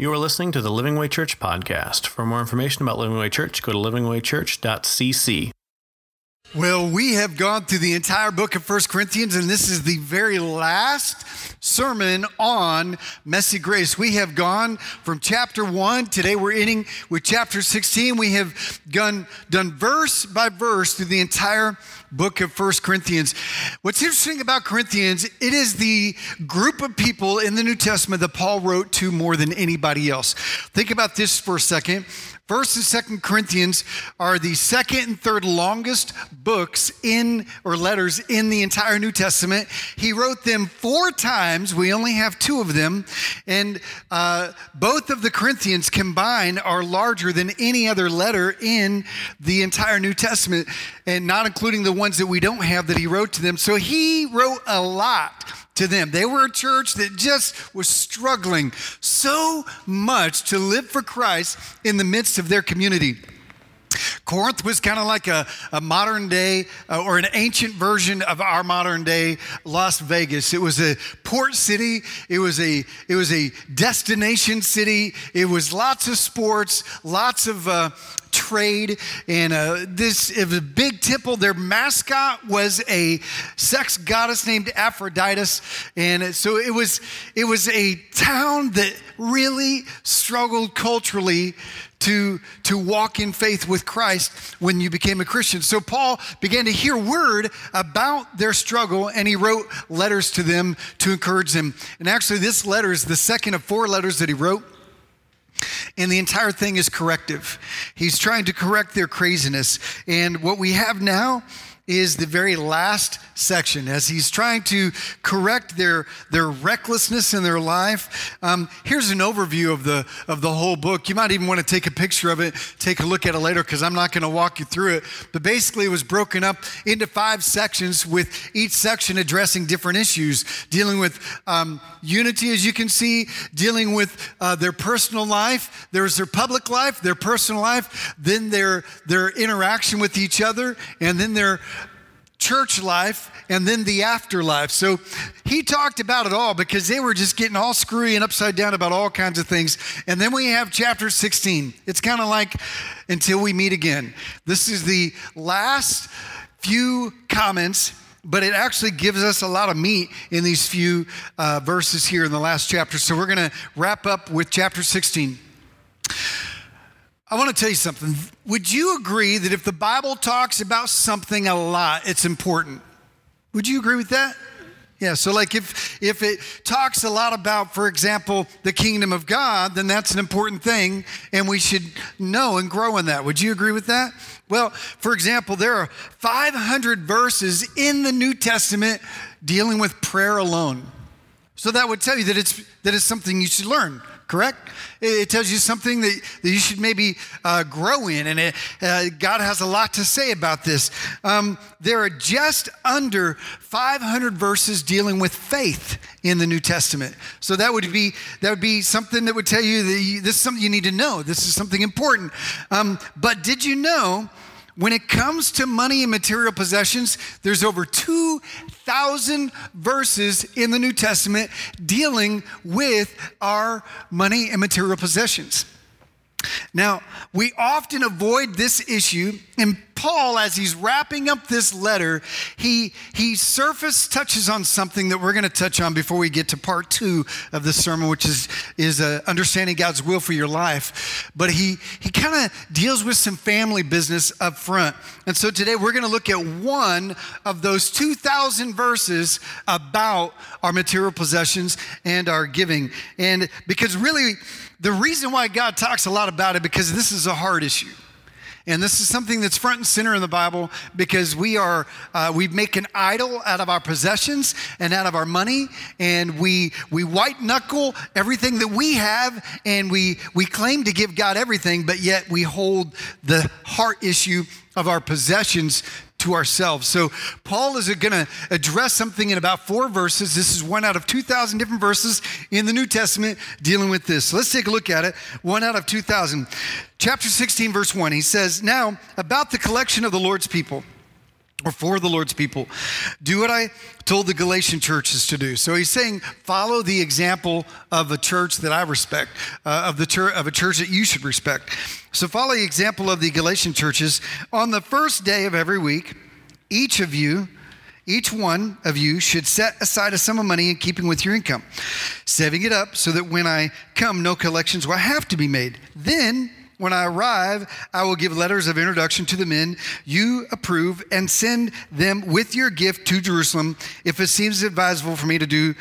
You are listening to the Living Way Church podcast. For more information about Living Way Church, go to livingwaychurch.cc. Well, we have gone through the entire book of First Corinthians, and this is the very last sermon on messy grace. We have gone from chapter one. Today we're ending with chapter 16. We have gone, done verse by verse through the entire book of First Corinthians. What's interesting about Corinthians, it is the group of people in the New Testament that Paul wrote to more than anybody else. Think about this for a second. First and Second Corinthians are the second and third longest books in or letters in the entire New Testament. He wrote them four times. We only have two of them, and uh, both of the Corinthians combined are larger than any other letter in the entire New Testament, and not including the ones that we don't have that he wrote to them. So he wrote a lot to them. They were a church that just was struggling so much to live for Christ in the midst of their community. Corinth was kind of like a, a modern day uh, or an ancient version of our modern day Las Vegas. It was a port city. It was a it was a destination city. It was lots of sports, lots of uh, trade. And uh, this it was a big temple. Their mascot was a sex goddess named Aphrodite, and so it was it was a town that really struggled culturally to, to walk in faith with Christ when you became a Christian. So Paul began to hear word about their struggle and he wrote letters to them to encourage them. And actually, this letter is the second of four letters that he wrote. And the entire thing is corrective. He's trying to correct their craziness. And what we have now is the very last section as he's trying to correct their, their recklessness in their life. Um, here's an overview of the, of the whole book. You might even want to take a picture of it, take a look at it later, because I'm not going to walk you through it. But basically, it was broken up into five sections, with each section addressing different issues, dealing with um, unity, as you can see, dealing with uh, their personal life. There's their public life, their personal life, then their, their interaction with each other, and then their church life and then the afterlife. So he talked about it all because they were just getting all screwy and upside down about all kinds of things. And then we have chapter 16. It's kind of like until we meet again. This is the last few comments. But it actually gives us a lot of meat in these few uh, verses here in the last chapter. So we're going to wrap up with chapter 16. I want to tell you something. Would you agree that if the Bible talks about something a lot, it's important? Would you agree with that? Yeah, so like if if it talks a lot about, for example, the kingdom of God, then that's an important thing, and we should know and grow in that. Would you agree with that? Well, for example, there are 500 verses in the New Testament dealing with prayer alone. So that would tell you that it's that it's something you should learn correct? It tells you something that, that you should maybe uh, grow in, and it, uh, God has a lot to say about this. Um, there are just under 500 verses dealing with faith in the New Testament. So that would be that would be something that would tell you that you, this is something you need to know. This is something important. Um, but did you know? When it comes to money and material possessions, there's over 2,000 verses in the New Testament dealing with our money and material possessions. Now, we often avoid this issue, and Paul, as he's wrapping up this letter, he, he surface touches on something that we're going to touch on before we get to part two of the sermon, which is, is uh, understanding God's will for your life. But he, he kind of deals with some family business up front. And so today we're going to look at one of those 2,000 verses about our material possessions and our giving. And because really, the reason why God talks a lot about it because this is a hard issue. And this is something that's front and center in the Bible because we are uh, we make an idol out of our possessions and out of our money, and we we white knuckle everything that we have, and we we claim to give God everything, but yet we hold the heart issue of our possessions to ourselves. So, Paul is going to address something in about four verses. This is one out of 2,000 different verses in the New Testament dealing with this. So let's take a look at it. One out of 2,000. Chapter 16, verse 1, he says, Now, about the collection of the Lord's people. Or for the Lord's people. Do what I told the Galatian churches to do. So he's saying, follow the example of a church that I respect, uh, of the church of a church that you should respect. So follow the example of the Galatian churches. On the first day of every week, each of you, each one of you should set aside a sum of money in keeping with your income, saving it up so that when I come, no collections will have to be made. Then when I arrive, I will give letters of introduction to the men you approve and send them with your gift to Jerusalem. If it seems advisable for me to do,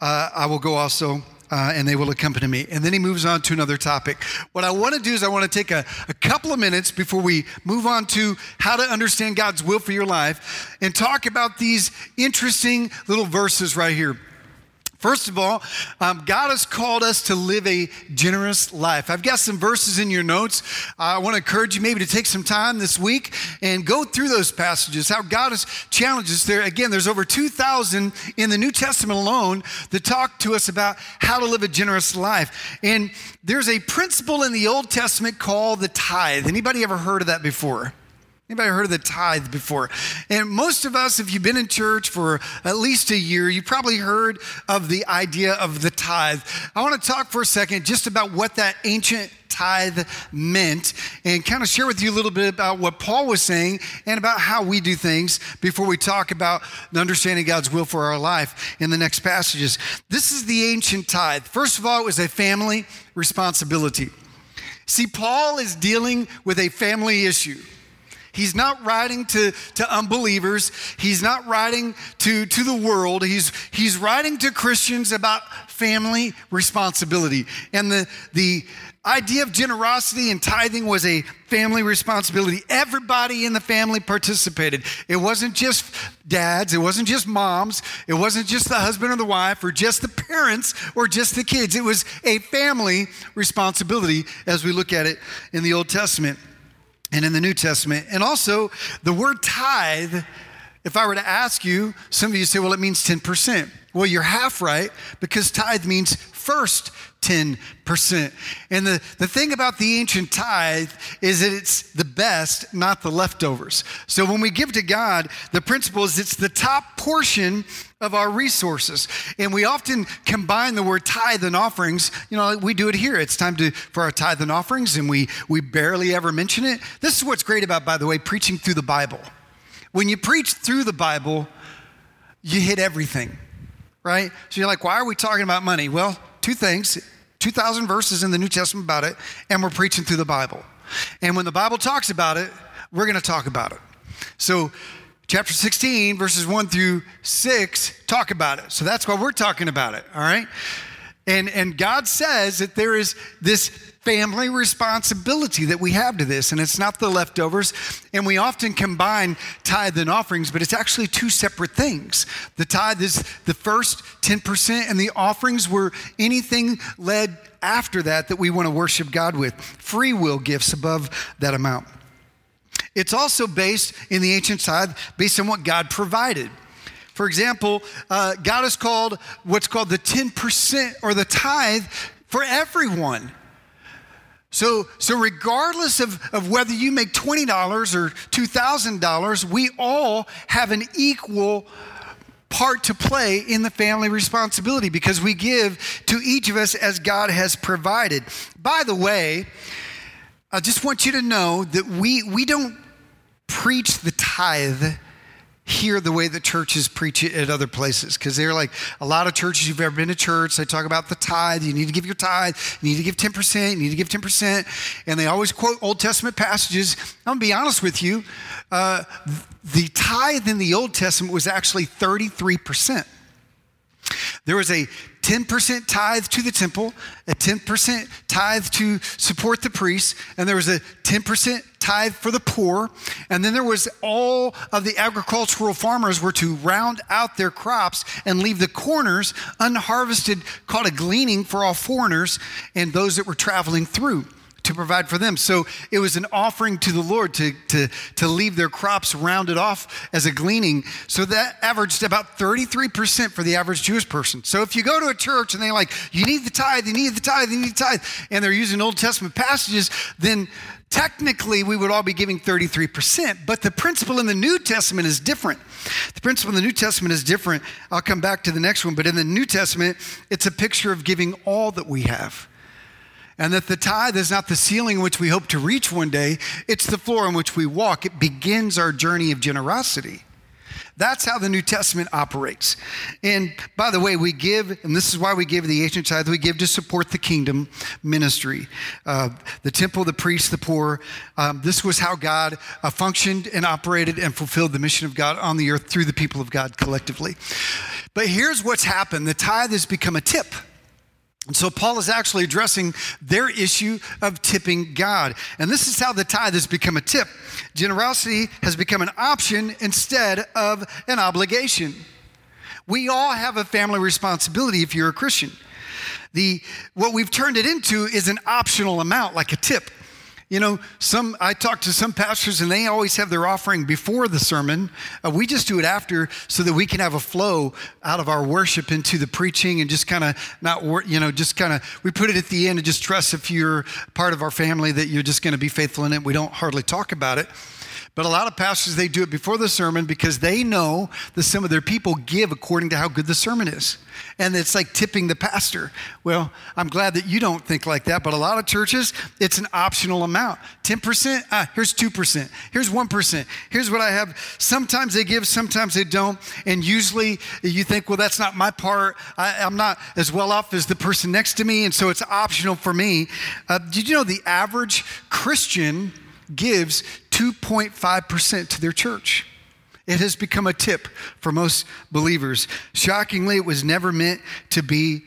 uh, I will go also. Uh, and they will accompany me. And then he moves on to another topic. What I want to do is, I want to take a, a couple of minutes before we move on to how to understand God's will for your life and talk about these interesting little verses right here. First of all, um, God has called us to live a generous life. I've got some verses in your notes. I want to encourage you maybe to take some time this week and go through those passages, how God has challenged us there. Again, there's over 2,000 in the New Testament alone that talk to us about how to live a generous life. And there's a principle in the Old Testament called the tithe. Anybody ever heard of that before? Anybody heard of the tithe before? And most of us, if you've been in church for at least a year, you probably heard of the idea of the tithe. I want to talk for a second just about what that ancient tithe meant and kind of share with you a little bit about what Paul was saying and about how we do things before we talk about understanding God's will for our life in the next passages. This is the ancient tithe. First of all, it was a family responsibility. See, Paul is dealing with a family issue. He's not writing to, to unbelievers. He's not writing to, to the world. He's, he's writing to Christians about family responsibility. And the, the idea of generosity and tithing was a family responsibility. Everybody in the family participated. It wasn't just dads, it wasn't just moms, it wasn't just the husband or the wife, or just the parents, or just the kids. It was a family responsibility as we look at it in the Old Testament and in the New Testament. And also, the word tithe, if I were to ask you, some of you say, well, it means 10%. Well, you're half right because tithe means first 10%. And the, the thing about the ancient tithe is that it's the best, not the leftovers. So when we give to God, the principle is it's the top portion of our resources. And we often combine the word tithe and offerings. You know, we do it here. It's time to for our tithe and offerings, and we we barely ever mention it. This is what's great about, by the way, preaching through the Bible. When you preach through the Bible, you hit everything, right? So you're like, why are we talking about money? Well, two things 2,000 verses in the New Testament about it, and we're preaching through the Bible. And when the Bible talks about it, we're going to talk about it. So, chapter 16, verses 1 through 6, talk about it. So, that's why we're talking about it, all right? And, and God says that there is this family responsibility that we have to this, and it's not the leftovers. And we often combine tithe and offerings, but it's actually two separate things. The tithe is the first 10%, and the offerings were anything led after that that we want to worship God with, free will gifts above that amount. It's also based in the ancient tithe based on what God provided. For example, uh, God has called what's called the 10% or the tithe for everyone. So, so regardless of, of whether you make $20 or $2,000, we all have an equal part to play in the family responsibility because we give to each of us as God has provided. By the way, I just want you to know that we, we don't preach the tithe here the way the churches preach it at other places. Because they're like a lot of churches you've ever been to church they talk about the tithe you need to give your tithe you need to give 10% you need to give 10% and they always quote old testament passages. I'm gonna be honest with you uh, the tithe in the old testament was actually 33% there was a 10% tithe to the temple, a 10% tithe to support the priests, and there was a 10% tithe for the poor. And then there was all of the agricultural farmers were to round out their crops and leave the corners unharvested, called a gleaning for all foreigners and those that were traveling through. To provide for them. So it was an offering to the Lord to, to, to leave their crops rounded off as a gleaning. So that averaged about 33% for the average Jewish person. So if you go to a church and they're like, you need the tithe, you need the tithe, you need the tithe, and they're using Old Testament passages, then technically we would all be giving 33%. But the principle in the New Testament is different. The principle in the New Testament is different. I'll come back to the next one. But in the New Testament, it's a picture of giving all that we have. And that the tithe is not the ceiling which we hope to reach one day, it's the floor on which we walk. It begins our journey of generosity. That's how the New Testament operates. And by the way, we give, and this is why we give the ancient tithe, we give to support the kingdom ministry. Uh, the temple, the priests, the poor. Um, this was how God uh, functioned and operated and fulfilled the mission of God on the earth through the people of God collectively. But here's what's happened the tithe has become a tip. And so Paul is actually addressing their issue of tipping God. And this is how the tithe has become a tip. Generosity has become an option instead of an obligation. We all have a family responsibility if you're a Christian. The, what we've turned it into is an optional amount, like a tip. You know, some I talk to some pastors and they always have their offering before the sermon. Uh, we just do it after so that we can have a flow out of our worship into the preaching and just kind of not work, you know, just kind of we put it at the end and just trust if you're part of our family that you're just going to be faithful in it. We don't hardly talk about it. But a lot of pastors, they do it before the sermon because they know that some of their people give according to how good the sermon is. And it's like tipping the pastor. Well, I'm glad that you don't think like that, but a lot of churches, it's an optional amount. 10%, ah, here's 2%, here's 1%, here's what I have. Sometimes they give, sometimes they don't. And usually you think, well, that's not my part. I, am not as well off as the person next to me, and so it's optional for me. Uh, did you know the average Christian gives 2.5% to their church. It has become a tip for most believers. Shockingly, it was never meant to be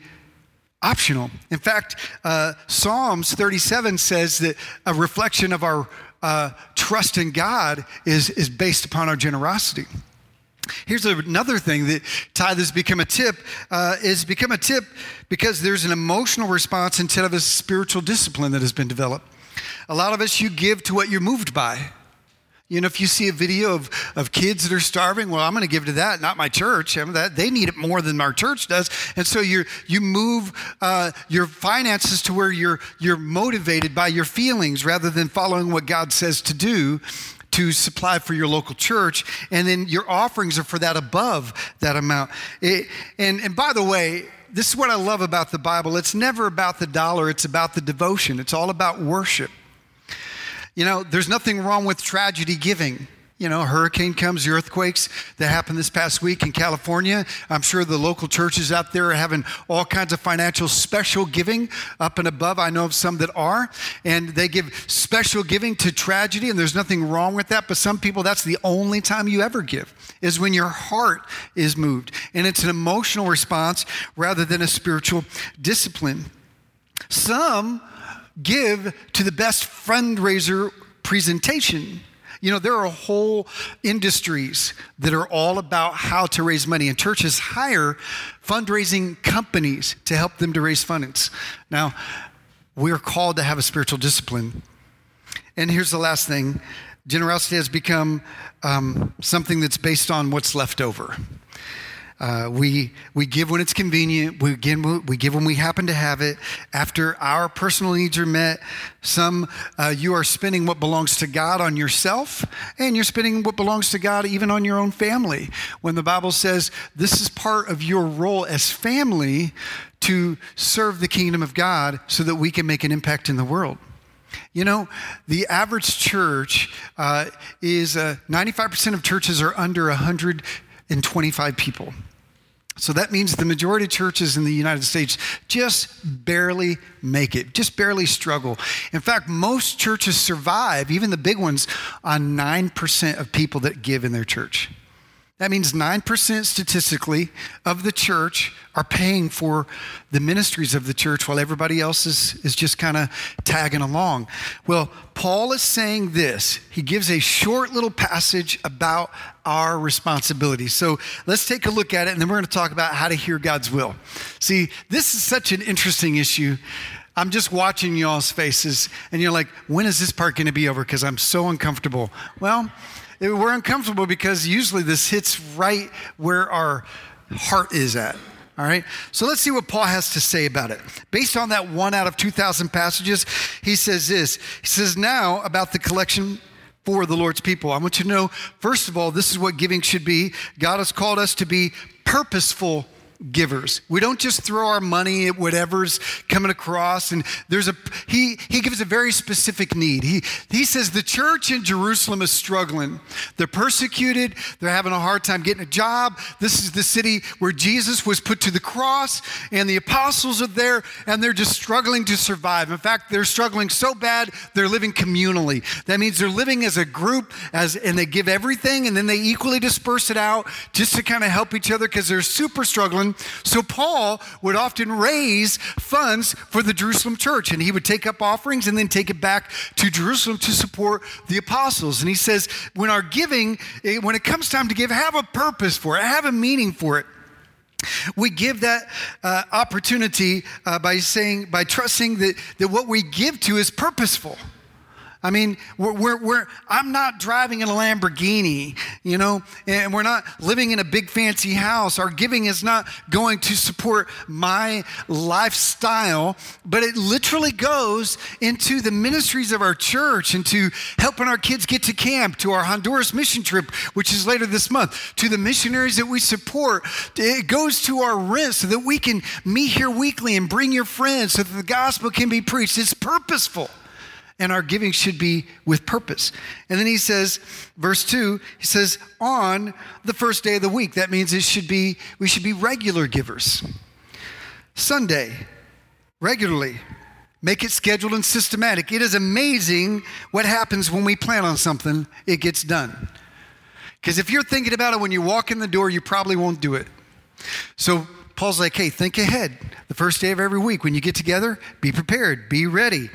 optional. In fact, uh, Psalms 37 says that a reflection of our uh, trust in God is, is based upon our generosity. Here's another thing that tithe has become a tip uh, is become a tip because there's an emotional response instead of a spiritual discipline that has been developed. A lot of us, you give to what you're moved by. You know, if you see a video of, of kids that are starving, well, I'm going to give to that, not my church. I mean, that, they need it more than our church does. And so you you move uh, your finances to where you're, you're motivated by your feelings rather than following what God says to do to supply for your local church. And then your offerings are for that above that amount. It, and, and by the way, this is what I love about the Bible. It's never about the dollar, it's about the devotion, it's all about worship. You know, there's nothing wrong with tragedy giving. You know, hurricane comes, the earthquakes that happened this past week in California. I'm sure the local churches out there are having all kinds of financial special giving up and above. I know of some that are, and they give special giving to tragedy, and there's nothing wrong with that. But some people, that's the only time you ever give, is when your heart is moved. And it's an emotional response rather than a spiritual discipline. Some give to the best fundraiser presentation. You know, there are whole industries that are all about how to raise money, and churches hire fundraising companies to help them to raise funds. Now, we're called to have a spiritual discipline. And here's the last thing generosity has become um, something that's based on what's left over. Uh, we, we give when it's convenient. We give, we give when we happen to have it. After our personal needs are met, some uh, you are spending what belongs to God on yourself, and you're spending what belongs to God even on your own family. When the Bible says this is part of your role as family to serve the kingdom of God so that we can make an impact in the world. You know, the average church uh, is 95% uh, of churches are under 125 people. So that means the majority of churches in the United States just barely make it, just barely struggle. In fact, most churches survive, even the big ones, on 9% of people that give in their church. That means 9% statistically of the church are paying for the ministries of the church while everybody else is, is just kind of tagging along. Well, Paul is saying this. He gives a short little passage about our responsibility. So let's take a look at it and then we're going to talk about how to hear God's will. See, this is such an interesting issue. I'm just watching y'all's faces, and you're like, when is this part going to be over? Because I'm so uncomfortable. Well, we're uncomfortable because usually this hits right where our heart is at. All right, so let's see what Paul has to say about it. Based on that one out of 2,000 passages, he says this. He says, Now about the collection for the Lord's people. I want you to know, first of all, this is what giving should be. God has called us to be purposeful givers. We don't just throw our money at whatever's coming across. And there's a he he gives a very specific need. He he says the church in Jerusalem is struggling. They're persecuted. They're having a hard time getting a job. This is the city where Jesus was put to the cross, and the apostles are there, and they're just struggling to survive. In fact, they're struggling so bad they're living communally. That means they're living as a group, as and they give everything, and then they equally disperse it out just to kind of help each other because they're super struggling so Paul would often raise funds for the Jerusalem church, and he would take up offerings and then take it back to Jerusalem to support the apostles. And he says, when our giving, eh, when it comes time to give, have a purpose for it, have a meaning for it. We give that uh, opportunity uh, by saying, by trusting that, that what we give to is purposeful. I mean, we're, we're, we're, I'm not driving in a Lamborghini, you know, and we're not living in a big fancy house. Our giving is not going to support my lifestyle, but it literally goes into the ministries of our church, into helping our kids get to camp, to our Honduras mission trip, which is later this month, to the missionaries that we support. It goes to our rent so that we can meet here weekly and bring your friends so that the gospel can be preached. It's purposeful and our giving should be with purpose. And then he says, verse 2, he says, on the first day of the week. That means it should be, we should be regular givers. Sunday, regularly. Make it scheduled and systematic. It is amazing what happens when we plan on something, it gets done. Because if you're thinking about it when you walk in the door, you probably won't do it. So Paul's like, hey, think ahead. The first day of every week, when you get together, be prepared, be ready.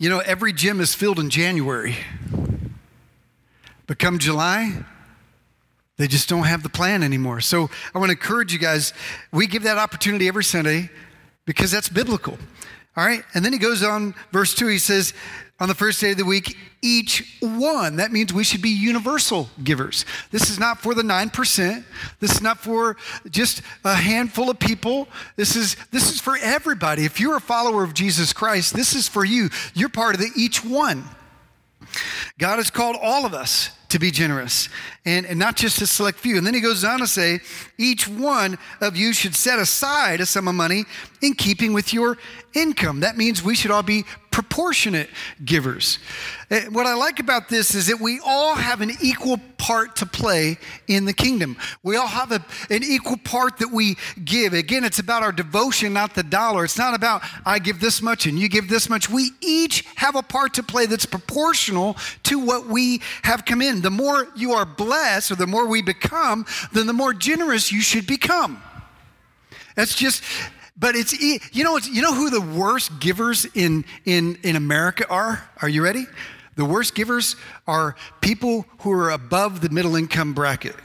You know, every gym is filled in January. But come July, they just don't have the plan anymore. So I want to encourage you guys, we give that opportunity every Sunday because that's biblical. All right? And then he goes on, verse 2, he says, on the first day of the week, each one. That means we should be universal givers. This is not for the 9%. This is not for just a handful of people. This is, this is for everybody. If you're a follower of Jesus Christ, this is for you. You're part of the each one. God has called all of us to be generous and, and not just a select few. And then he goes on to say, each one of you should set aside a sum of money in keeping with your income. That means we should all be proportionate givers. Eh, what I like about this is that we all have an equal part to play in the kingdom. We all have a, an equal part that we give. Again, it's about our devotion, not the dollar. It's not about I give this much and you give this much. We each have a part to play that's proportional to what we have come in. The more you are blessed or the more we become, then the more generous you should become. That's just but it's you know you know who the worst givers in in in America are? Are you ready? The worst givers are people who are above the middle income bracket.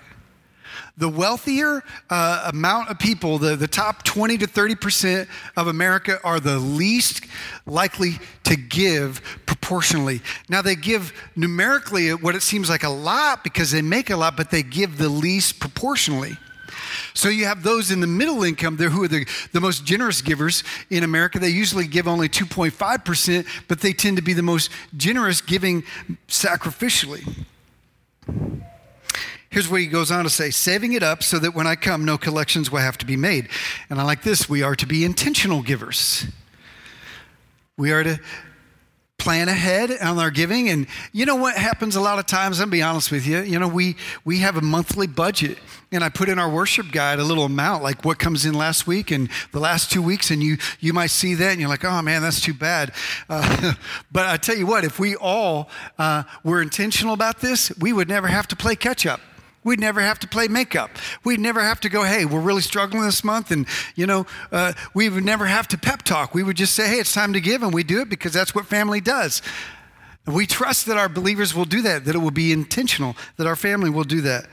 The wealthier uh, amount of people, the, the top 20 to 30% of America, are the least likely to give proportionally. Now, they give numerically what it seems like a lot because they make a lot, but they give the least proportionally. So you have those in the middle income there who are the, the most generous givers in America. They usually give only 2.5%, but they tend to be the most generous giving sacrificially. Here's what he goes on to say saving it up so that when I come, no collections will have to be made. And I like this we are to be intentional givers. We are to plan ahead on our giving. And you know what happens a lot of times? I'll be honest with you. You know, we, we have a monthly budget, and I put in our worship guide a little amount, like what comes in last week and the last two weeks, and you, you might see that, and you're like, oh man, that's too bad. Uh, but I tell you what, if we all uh, were intentional about this, we would never have to play catch up. We'd never have to play makeup. We'd never have to go, hey, we're really struggling this month. And, you know, uh, we would never have to pep talk. We would just say, hey, it's time to give. And we do it because that's what family does. We trust that our believers will do that, that it will be intentional, that our family will do that.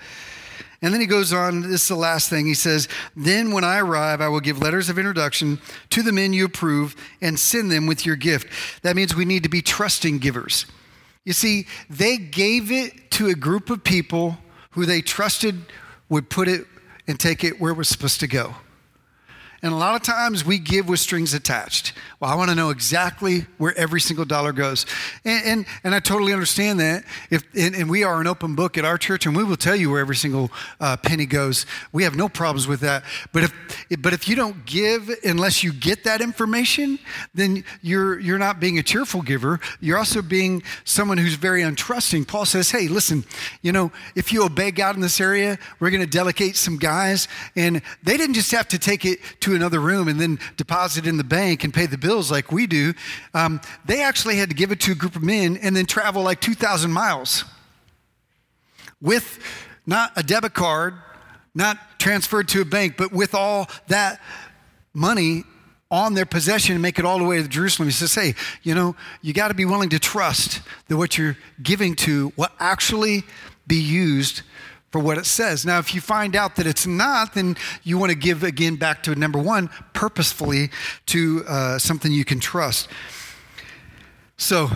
And then he goes on, this is the last thing. He says, Then when I arrive, I will give letters of introduction to the men you approve and send them with your gift. That means we need to be trusting givers. You see, they gave it to a group of people who they trusted would put it and take it where it was supposed to go. And a lot of times we give with strings attached. Well, I want to know exactly where every single dollar goes. And, and, and I totally understand that. If, and, and, we are an open book at our church, and we will tell you where every single uh, penny goes. We have no problems with that. But if, but if you don't give unless you get that information, then you're, you're not being a cheerful giver. You're also being someone who's very untrusting. Paul says, hey, listen, you know, if you obey God in this area, we're going to delegate some guys. And they didn't just have to take it another room and then deposit in the bank and pay the bills like we do. Um, they actually had to give it to a group of men and then travel like 2,000 miles with not a debit card, not transferred to a bank, but with all that money on their possession and make it all the way to Jerusalem. He says, hey, you know, you got to be willing to trust that what you're giving to will actually be used for what it says. Now, if you find out that it's not, then you want to give again back to number one, purposefully to uh, something you can trust. So,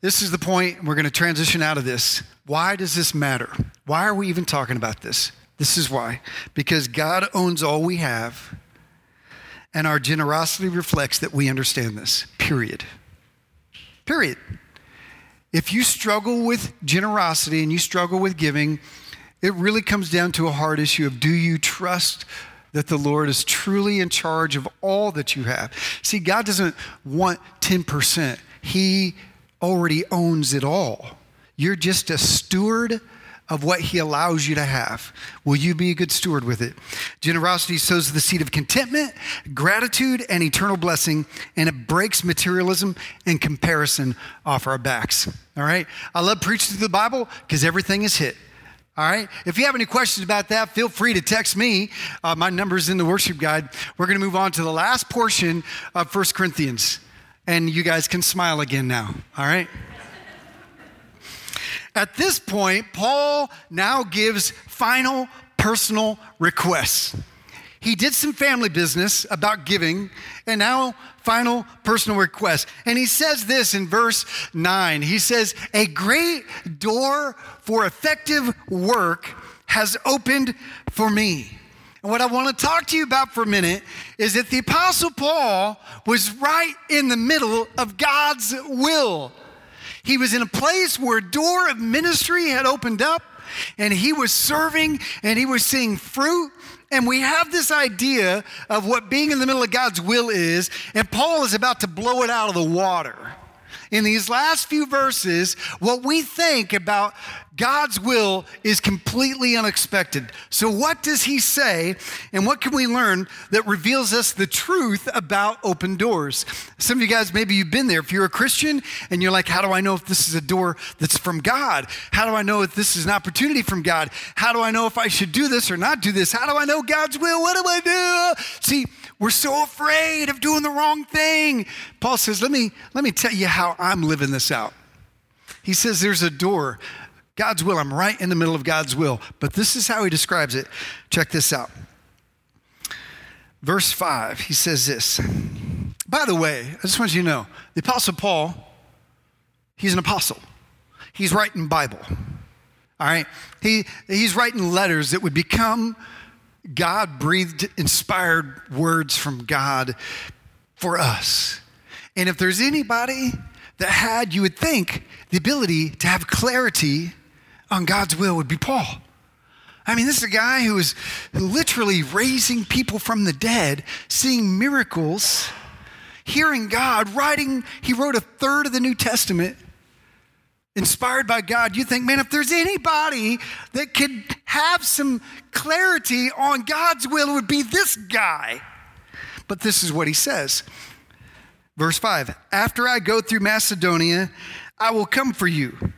this is the point. We're going to transition out of this. Why does this matter? Why are we even talking about this? This is why. Because God owns all we have, and our generosity reflects that we understand this. Period. Period. If you struggle with generosity and you struggle with giving, it really comes down to a hard issue of do you trust that the Lord is truly in charge of all that you have? See, God doesn't want 10%, He already owns it all. You're just a steward of what he allows you to have. Will you be a good steward with it? Generosity sows the seed of contentment, gratitude, and eternal blessing, and it breaks materialism and comparison off our backs. All right? I love preaching through the Bible because everything is hit. All right. If you have any questions about that, feel free to text me. Uh, my number is in the worship guide. We're going to move on to the last portion of First Corinthians. And you guys can smile again now. All right. At this point, Paul now gives final personal requests. He did some family business about giving, and now final personal request. And he says this in verse 9. He says, A great door for effective work has opened for me. And what I want to talk to you about for a minute is that the Apostle Paul was right in the middle of God's will. He was in a place where a door of ministry had opened up, and he was serving and he was seeing fruit and we have this idea of what being in the middle of God's will is, and Paul is about to blow it out of the water. In these last few verses, what we think about God's will is completely unexpected. So, what does he say, and what can we learn that reveals us the truth about open doors? Some of you guys, maybe you've been there. If you're a Christian and you're like, How do I know if this is a door that's from God? How do I know if this is an opportunity from God? How do I know if I should do this or not do this? How do I know God's will? What do I do? See, we're so afraid of doing the wrong thing. Paul says, Let me, let me tell you how I'm living this out. He says, There's a door God's will. I'm right in the middle of God's will. But this is how he describes it. Check this out. Verse 5, he says this. By the way, I just want you to know the Apostle Paul, he's an apostle. He's writing Bible. All right? He, he's writing letters that would become God breathed, inspired words from God for us. And if there's anybody that had, you would think, the ability to have clarity on God's will would be Paul. I mean, this is a guy who is literally raising people from the dead, seeing miracles, hearing God, writing, he wrote a third of the New Testament, inspired by God. You think, man, if there's anybody that could have some clarity on God's will, it would be this guy. But this is what he says. Verse 5 After I go through Macedonia, I will come for you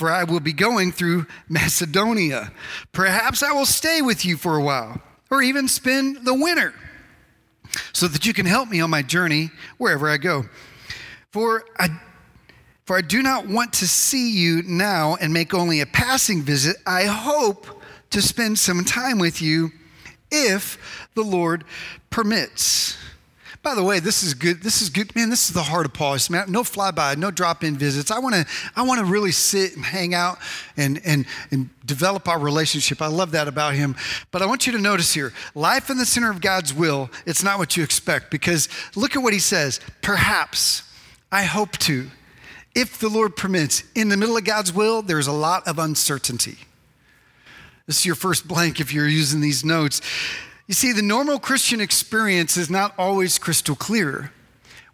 for I will be going through Macedonia. Perhaps I will stay with you for a while, or even spend the winter, so that you can help me on my journey wherever I go. For I, for I do not want to see you now and make only a passing visit. I hope to spend some time with you if the Lord permits. By the way, this is good. This is good, man. This is the heart of Paul. Man, no flyby, no drop-in visits. I want to, I want to really sit and hang out and and and develop our relationship. I love that about him. But I want you to notice here, life in the center of God's will. It's not what you expect because look at what he says. Perhaps, I hope to, if the Lord permits. In the middle of God's will, there's a lot of uncertainty. This is your first blank if you're using these notes. You see, the normal Christian experience is not always crystal clear.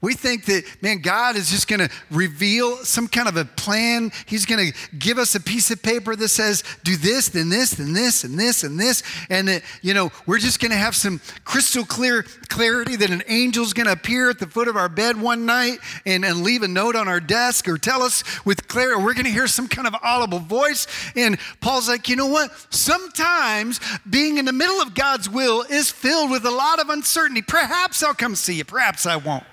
We think that, man, God is just going to reveal some kind of a plan. He's going to give us a piece of paper that says, do this, then this, then this, and this, and this. And that, you know, we're just going to have some crystal clear clarity that an angel's going to appear at the foot of our bed one night and, and leave a note on our desk or tell us with clarity. We're going to hear some kind of audible voice. And Paul's like, you know what? Sometimes being in the middle of God's will is filled with a lot of uncertainty. Perhaps I'll come see you, perhaps I won't.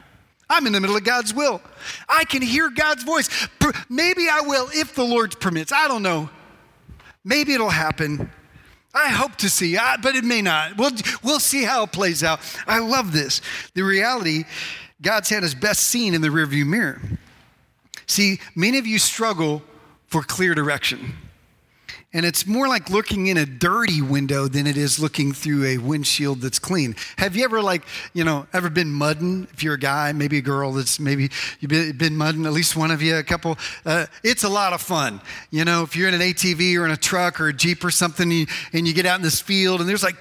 I'm in the middle of God's will. I can hear God's voice. Maybe I will if the Lord permits. I don't know. Maybe it'll happen. I hope to see, but it may not. We'll, we'll see how it plays out. I love this. The reality, God's hand is best seen in the rearview mirror. See, many of you struggle for clear direction. And it's more like looking in a dirty window than it is looking through a windshield that's clean. Have you ever, like, you know, ever been mudding? If you're a guy, maybe a girl that's maybe you've been, mudding, at least one of you, a couple. Uh, it's a lot of fun. You know, if you're in an ATV or in a truck or a Jeep or something and you, and you get out in this field and there's like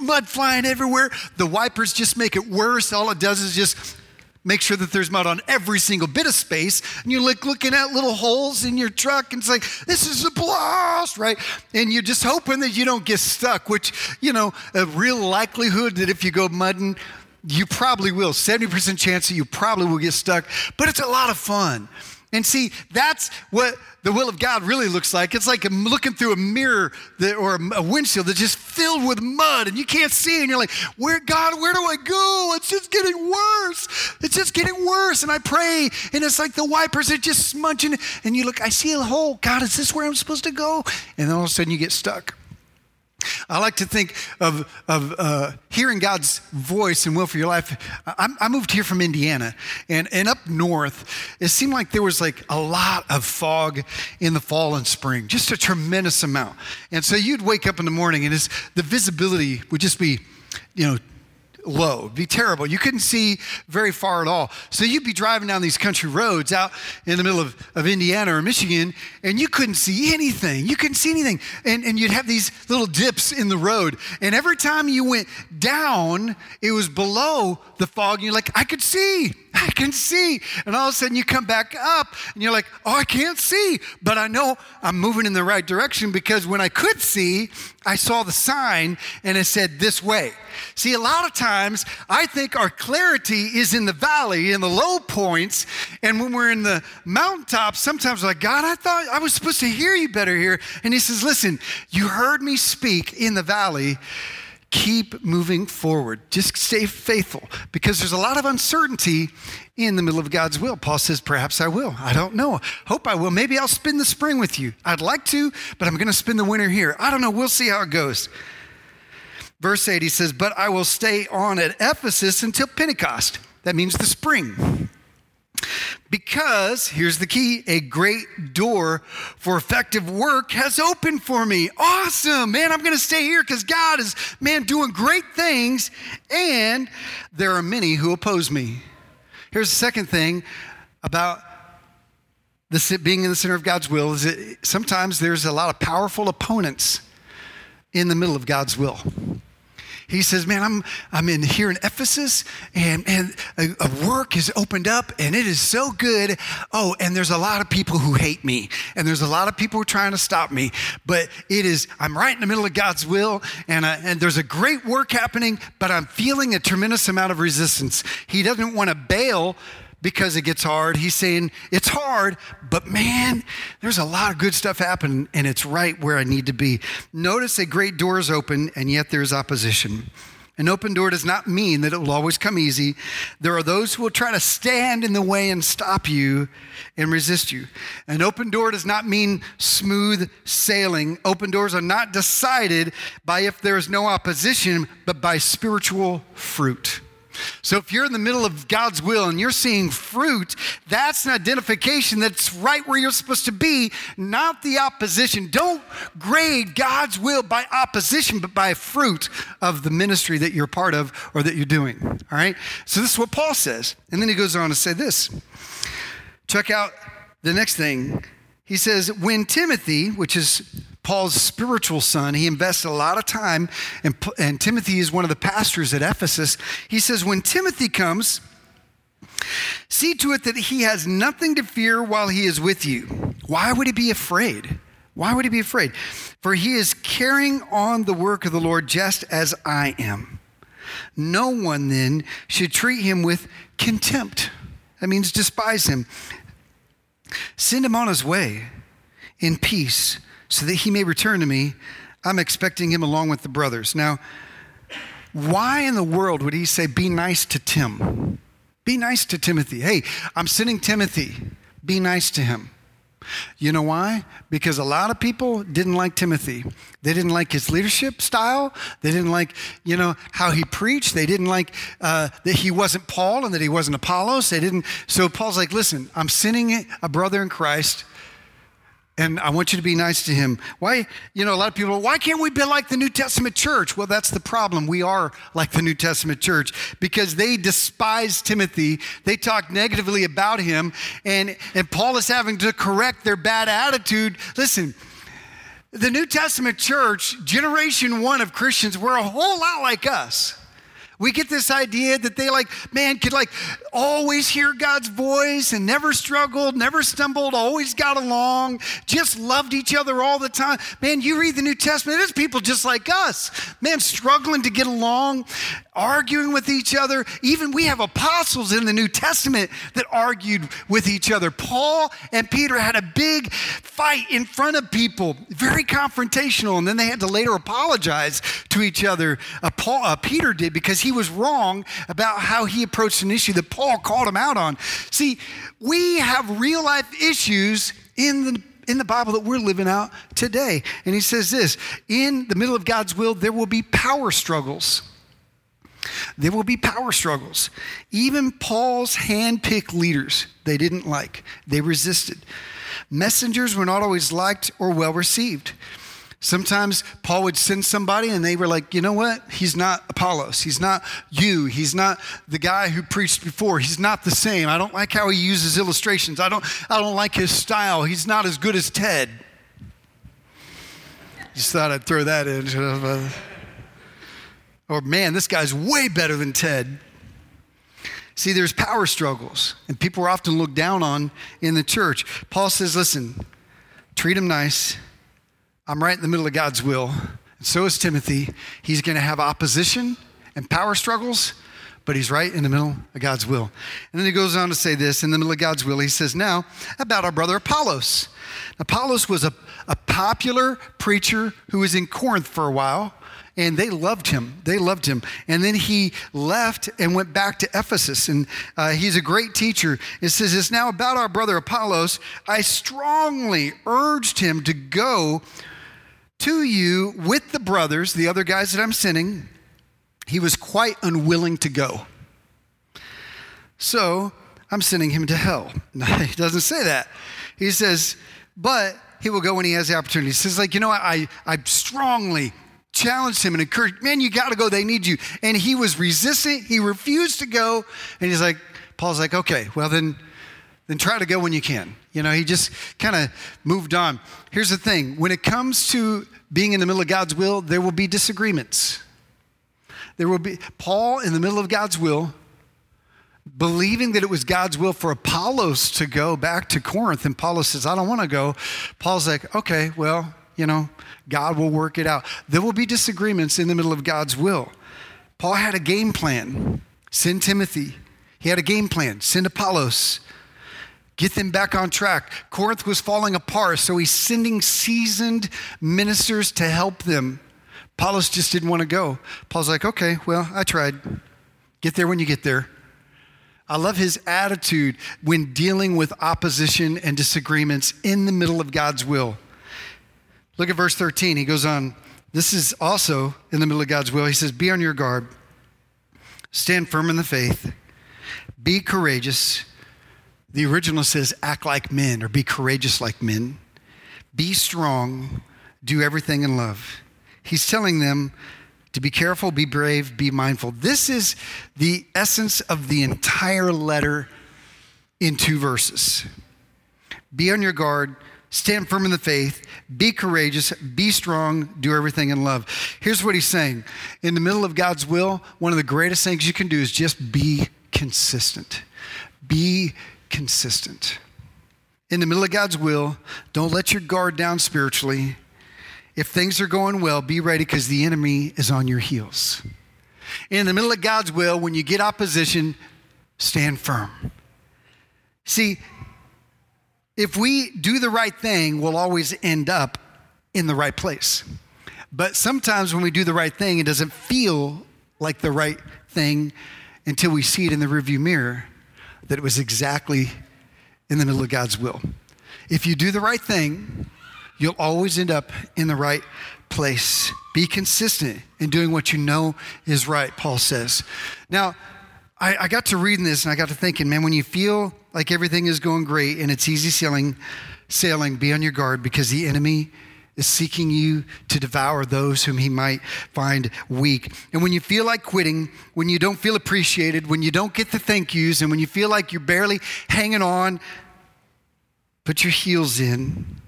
mud flying everywhere, the wipers just make it worse. All it does is just make sure that there's mud on every single bit of space. And you're like looking at little holes in your truck and it's like, this is a blast, right? And you're just hoping that you don't get stuck, which, you know, a real likelihood that if you go mudding, you probably will. 70% chance that you probably will get stuck, but it's a lot of fun. And see, that's what the will of God really looks like. It's like looking through a mirror that, or a windshield that's just filled with mud and you can't see. And you're like, where, God, where do I go? It's just getting worse. It's just getting worse. And I pray, and it's like the wipers are just smudging. And you look, I see a hole. God, is this where I'm supposed to go? And then all of a sudden you get stuck. I like to think of, of uh, hearing God's voice and will for your life. I, I, moved here from Indiana, and, and up north, it seemed like there was like a lot of fog in the fall and spring, just a tremendous amount. And so you'd wake up in the morning, and the visibility would just be, you know, low, It'd be terrible. You couldn't see very far at all. So you'd be driving down these country roads out in the middle of, of Indiana or Michigan, and you couldn't see anything. You couldn't see anything. And, and you'd have these little dips in the road. And every time you went down, it was below the fog, and you're like, I could see. I can see. And all of a sudden you come back up and you're like, oh, I can't see. But I know I'm moving in the right direction because when I could see, I saw the sign and it said this way. See, a lot of times I think our clarity is in the valley, in the low points. And when we're in the mountaintops, sometimes we're like, God, I thought I was supposed to hear you better here. And He says, Listen, you heard me speak in the valley keep moving forward. Just stay faithful because there's a lot of uncertainty in the middle of God's will. Paul says, Perhaps I will. I don't know. Hope I will. Maybe I'll spend the spring with you. I'd like to, but I'm going to spend the winter here. I don't know. We'll see how it goes. Verse 8, he says, But I will stay on at Ephesus until Pentecost. That means the spring. Because, here's the key, a great door for effective work has opened for me. Awesome, man, I'm gonna stay here because God is, man, doing great things, and there are many who oppose me. Here's the second thing about the, being in the center of God's will is that sometimes there's a lot of powerful opponents in the middle of God's will. He says, Man, I'm, I'm in here in Ephesus and, and a, a, work is opened up and it is so good. Oh, and there's a lot of people who hate me and there's a lot of people who are trying to stop me. But it is, I'm right in the middle of God's will and, uh, and there's a great work happening, but I'm feeling a tremendous amount of resistance. He doesn't want to bail because it gets hard. He's saying it's hard, but man, there's a lot of good stuff happening and it's right where I need to be. Notice a great door is open and yet there's opposition. An open door does not mean that it will always come easy. There are those who will try to stand in the way and stop you and resist you. An open door does not mean smooth sailing. Open doors are not decided by if there is no opposition, but by spiritual fruit. So if you're in the middle of God's will and you're seeing fruit, that's an identification that's right where you're supposed to be, not the opposition. Don't grade God's will by opposition, but by fruit of the ministry that you're part of or that you're doing. All right? So this is what Paul says. And then he goes on to say this. Check out the next thing. He says, when Timothy, which is Paul's spiritual son. He invested a lot of time, and, and Timothy is one of the pastors at Ephesus. He says, When Timothy comes, see to it that he has nothing to fear while he is with you. Why would he be afraid? Why would he be afraid? For he is carrying on the work of the Lord just as I am. No one then should treat him with contempt. That means despise him. Send him on his way in peace so that he may return to me. I'm expecting him along with the brothers. Now, why in the world would he say, Be nice to Tim? Be nice to Timothy. Hey, I'm sending Timothy. Be nice to him. You know why? Because a lot of people didn't like Timothy. They didn't like his leadership style. They didn't like, you know, how he preached. They didn't like uh, that he wasn't Paul and that he wasn't Apollos. They didn't. So Paul's like, listen, I'm sending a brother in Christ and I want you to be nice to him. Why, you know, a lot of people, why can't we be like the New Testament church? Well, that's the problem. We are like the New Testament church because they despise Timothy. They talk negatively about him. And, and Paul is having to correct their bad attitude. Listen, the New Testament church, generation one of Christians, were a whole lot like us. We get this idea that they like, man, could like always hear God's voice and never struggled, never stumbled, always got along, just loved each other all the time. Man, you read the New Testament, there's people just like us, man, struggling to get along, arguing with each other. Even we have apostles in the New Testament that argued with each other. Paul and Peter had a big fight in front of people, very confrontational, and then they had to later apologize to each other. Uh, Paul, uh, Peter did because he was wrong about how he approached an issue that Paul called him out on. See, we have real life issues in the in the Bible that we're living out today. And he says this in the middle of God's will, there will be power struggles. There will be power struggles. Even Paul's hand-picked leaders, they didn't like, they resisted. Messengers were not always liked or well received. Sometimes Paul would send somebody and they were like, you know what? He's not Apollos. He's not you. He's not the guy who preached before. He's not the same. I don't like how he uses illustrations. I don't, I don't like his style. He's not as good as Ted. Just thought I'd throw that in. Or, man, this guy's way better than Ted. See, there's power struggles, and people are often looked down on in the church. Paul says, listen, treat him nice I'm right in the middle of God's will. And so is Timothy. He's going to have opposition and power struggles, but he's right in the middle of God's will. And then he goes on to say this in the middle of God's will. He says, Now, about our brother Apollos. Apollos was a, a popular preacher who was in Corinth for a while and they loved him. They loved him. And then he left and went back to Ephesus, and uh, he's a great teacher. It says, It's now about our brother Apollos. I strongly urged him to go to you with the brothers, the other guys that I'm sending, he was quite unwilling to go. So I'm sending him to hell. No, he doesn't say that. He says, but he will go when he has the opportunity. He says, like, you know, I, I strongly challenged him and encouraged, man, you got to go. They need you. And he was resistant. He refused to go. And he's like, Paul's like, okay, well then, then try to go when you can. You know, he just kind of moved on. Here's the thing when it comes to being in the middle of God's will, there will be disagreements. There will be, Paul in the middle of God's will, believing that it was God's will for Apollos to go back to Corinth. And Apollos says, I don't want to go. Paul's like, okay, well, you know, God will work it out. There will be disagreements in the middle of God's will. Paul had a game plan. Send Timothy. He had a game plan. Send Apollos get them back on track. Corinth was falling apart, so he's sending seasoned ministers to help them Apollos just didn't want to go. Paul's like, okay, well, I tried. Get there when you get there. I love his attitude when dealing with opposition and disagreements in the middle of God's will. Look at verse 13. He goes on, this is also in the middle of God's will. He says, Be on your guard, stand firm in the faith, be courageous. The original says, Act like men or be courageous like men, be strong, do everything in love. He's telling them to be careful, be brave, be mindful. This is the essence of the entire letter in two verses. Be on your guard, stand firm in the faith, be courageous, be strong, do everything in love. Here's what he's saying In the middle of God's will, one of the greatest things you can do is just be consistent. Be consistent. In the middle of God's will, don't let your guard down spiritually. If things are going well, be ready because the enemy is on your heels. In the middle of God's will, when you get opposition, stand firm. See, if we do the right thing, we'll always end up in the right place. But sometimes when we do the right thing, it doesn't feel like the right thing until we see it in the rearview mirror that it was exactly in the middle of God's will. If you do the right thing, you'll always end up in the right place. Be consistent in doing what you know is right, Paul says. Now, I, I, got to reading this and I got to thinking, man, when you feel like everything is going great and it's easy sailing, sailing, be on your guard because the enemy is seeking you to devour those whom he might find weak. And when you feel like quitting, when you don't feel appreciated, when you don't get the thank yous, and when you feel like you're barely hanging on, put your heels in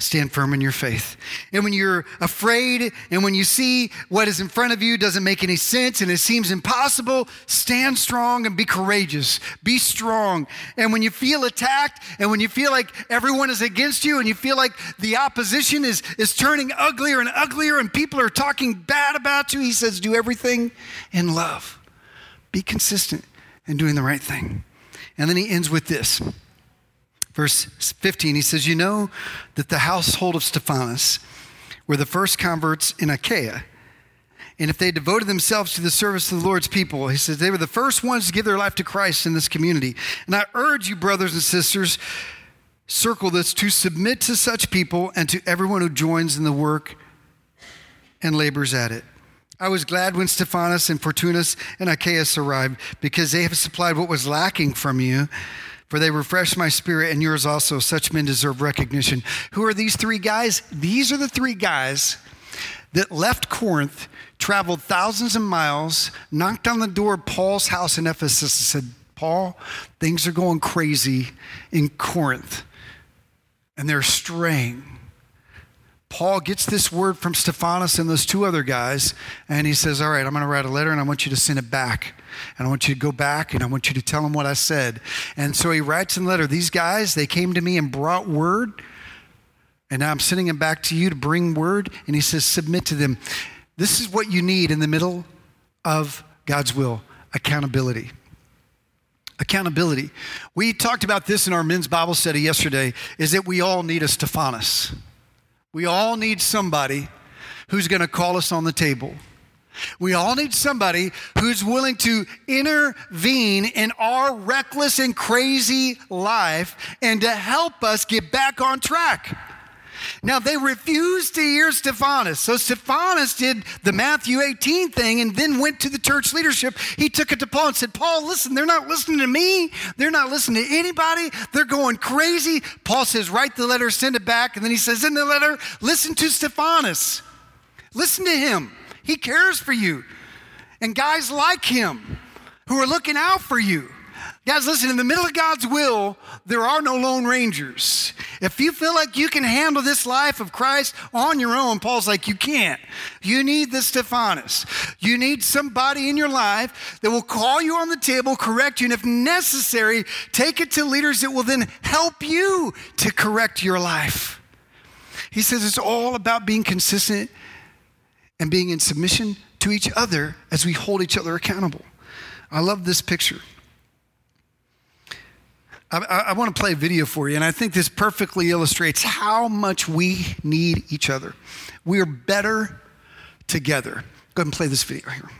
Stand firm in your faith. And when you're afraid and when you see what is in front of you doesn't make any sense and it seems impossible, stand strong and be courageous. Be strong. And when you feel attacked and when you feel like everyone is against you and you feel like the opposition is, is turning uglier and uglier and people are talking bad about you, he says, do everything in love. Be consistent in doing the right thing. And then he ends with this verse 15, he says, You know that the household of Stephanas were the first converts in Achaia. And if they devoted themselves to the service of the Lord's people, he says, they were the first ones to give their life to Christ in this community. And I urge you, brothers and sisters, circle this, to submit to such people and to everyone who joins in the work and labors at it. I was glad when Stephanas and Fortunus and Achaeus arrived because they have supplied what was lacking from you for they refresh my spirit and yours also. Such men deserve recognition. Who are these three guys? These are the three guys that left Corinth, traveled thousands of miles, knocked on the door of Paul's house in Ephesus, and said, Paul, things are going crazy in Corinth, and they're straying. Paul gets this word from Stephanas and those two other guys, and he says, All right, I'm going to write a letter and I want you to send it back. And I want you to go back and I want you to tell them what I said. And so he writes in the letter, These guys, they came to me and brought word, and now I'm sending them back to you to bring word. And he says, Submit to them. This is what you need in the middle of God's will accountability accountability. We talked about this in our men's Bible study yesterday is that we all need a Stephanas. We all need somebody who's going to call us on the table. We all need somebody who's willing to intervene in our reckless and crazy life and to help us get back on track. Now, they refused to hear Stephanas. So, Stephanas did the Matthew 18 thing and then went to the church leadership. He took it to Paul and said, Paul, listen, they're not listening to me. They're not listening to anybody. They're going crazy. Paul says, write the letter, send it back. And then he says, in the letter, listen to Stephanas. Listen to him. He cares for you. And guys like him who are looking out for you. Guys, listen, in the middle of God's will, there are no lone rangers. If you feel like you can handle this life of Christ on your own, Paul's like, you can't. You need the Stephanas. You need somebody in your life that will call you on the table, correct you, and if necessary, take it to leaders that will then help you to correct your life. He says it's all about being consistent and being in submission to each other as we hold each other accountable. I love this picture. I, I, want to play a video for you, and I think this perfectly illustrates how much we need each other. We are better together. Go ahead and play this video here.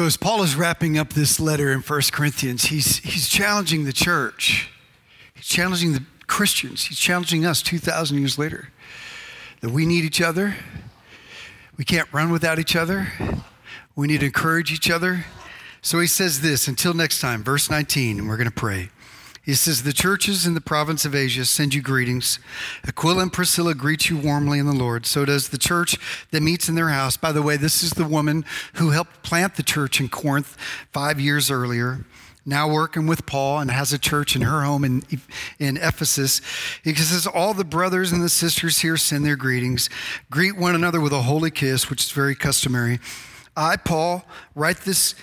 So, as Paul is wrapping up this letter in 1 Corinthians, he's, he's challenging the church. He's challenging the Christians. He's challenging us 2,000 years later that we need each other. We can't run without each other. We need to encourage each other. So he says this until next time, verse 19, and we're going to pray. He says, The churches in the province of Asia send you greetings. Aquila and Priscilla greet you warmly in the Lord. So does the church that meets in their house. By the way, this is the woman who helped plant the church in Corinth five years earlier, now working with Paul and has a church in her home in, in Ephesus. He says, All the brothers and the sisters here send their greetings. Greet one another with a holy kiss, which is very customary. I, Paul, write this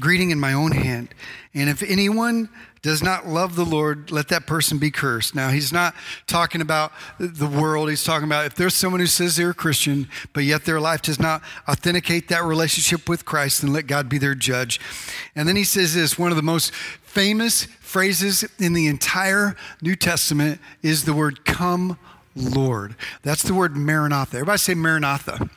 greeting in my own hand. And if anyone does not love the Lord, let that person be cursed. Now, he's not talking about the world. He's talking about if there's someone who says they're a Christian, but yet their life does not authenticate that relationship with Christ, then let God be their judge. And then he says this one of the most famous phrases in the entire New Testament is the word come, Lord. That's the word Maranatha. Everybody say Maranatha.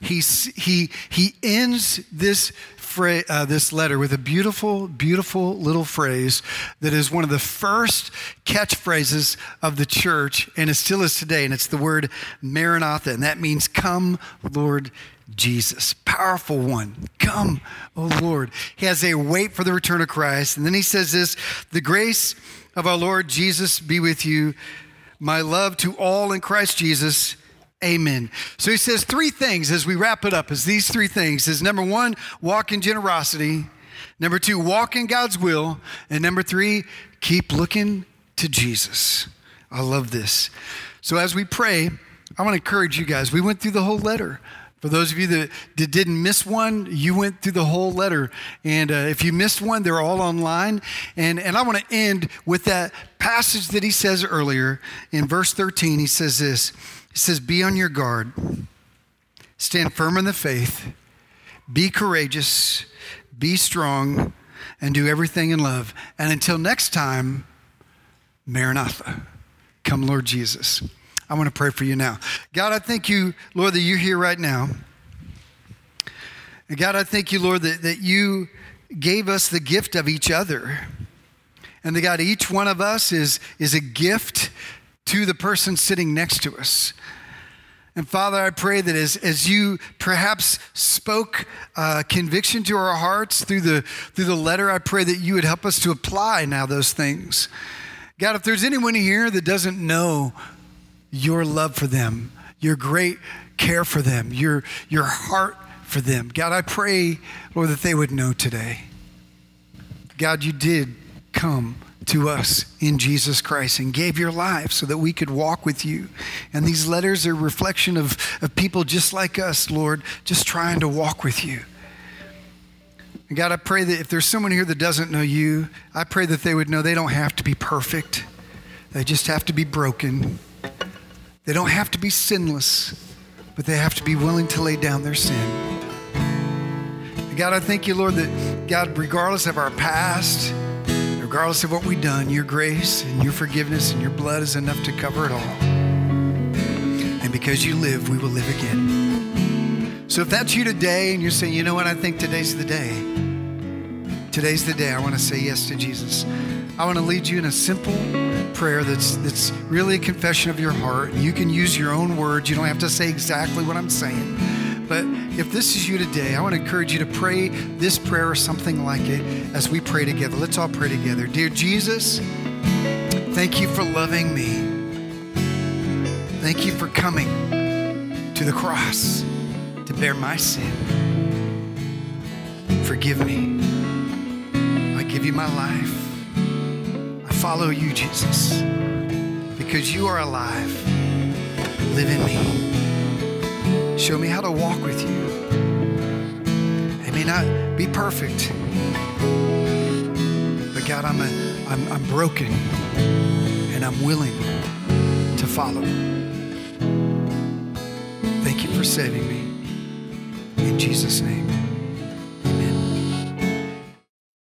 He's, he, he ends this, fra- uh, this letter with a beautiful, beautiful little phrase that is one of the first catchphrases of the church, and it still is today, and it's the word Maranatha, and that means, Come, Lord Jesus. Powerful one. Come, oh Lord. He has a wait for the return of Christ. And then he says this The grace of our Lord Jesus be with you. My love to all in Christ Jesus. Amen. So he says three things as we wrap it up is these three things is number 1 walk in generosity, number 2 walk in God's will, and number 3 keep looking to Jesus. I love this. So as we pray, I want to encourage you guys. We went through the whole letter. For those of you that, that didn't miss one, you went through the whole letter. And uh, if you missed one, they're all online. And, and I want to end with that passage that he says earlier in verse 13. He says this He says, Be on your guard, stand firm in the faith, be courageous, be strong, and do everything in love. And until next time, Maranatha. Come, Lord Jesus. I want to pray for you now. God, I thank you, Lord, that you're here right now. And God, I thank you, Lord, that, that you gave us the gift of each other. And that God, each one of us is, is a gift to the person sitting next to us. And Father, I pray that as, as you perhaps spoke uh, conviction to our hearts through the, through the letter, I pray that you would help us to apply now those things. God, if there's anyone here that doesn't know your love for them, your great care for them, your, your heart for them. God, I pray, Lord, that they would know today. God, you did come to us in Jesus Christ and gave your life so that we could walk with you. And these letters are reflection of, of people just like us, Lord, just trying to walk with you. And God, I pray that if there's someone here that doesn't know you, I pray that they would know they don't have to be perfect. They just have to be broken they don't have to be sinless, but they have to be willing to lay down their sin. God, I thank you, Lord, that God, regardless of our past, regardless of what we've done, your grace and your forgiveness and your blood is enough to cover it all. And because you live, we will live again. So if that's you today and you're saying, you know what, I think today's the day. Today's the day I want to say yes to Jesus. I want to lead you in a simple prayer that's that's really a confession of your heart. You can use your own words. You don't have to say exactly what I'm saying. But if this is you today, I want to encourage you to pray this prayer or something like it as we pray together. Let's all pray together. Dear Jesus, thank you for loving me. Thank you for coming to the cross to bear my sin. Forgive me. I give you my life I follow you, Jesus, because you are alive. Live in me. Show me how to walk with you. I may not be perfect, but God, I'm, a, I'm, I'm broken and I'm willing to follow. Thank you for saving me. In Jesus' name.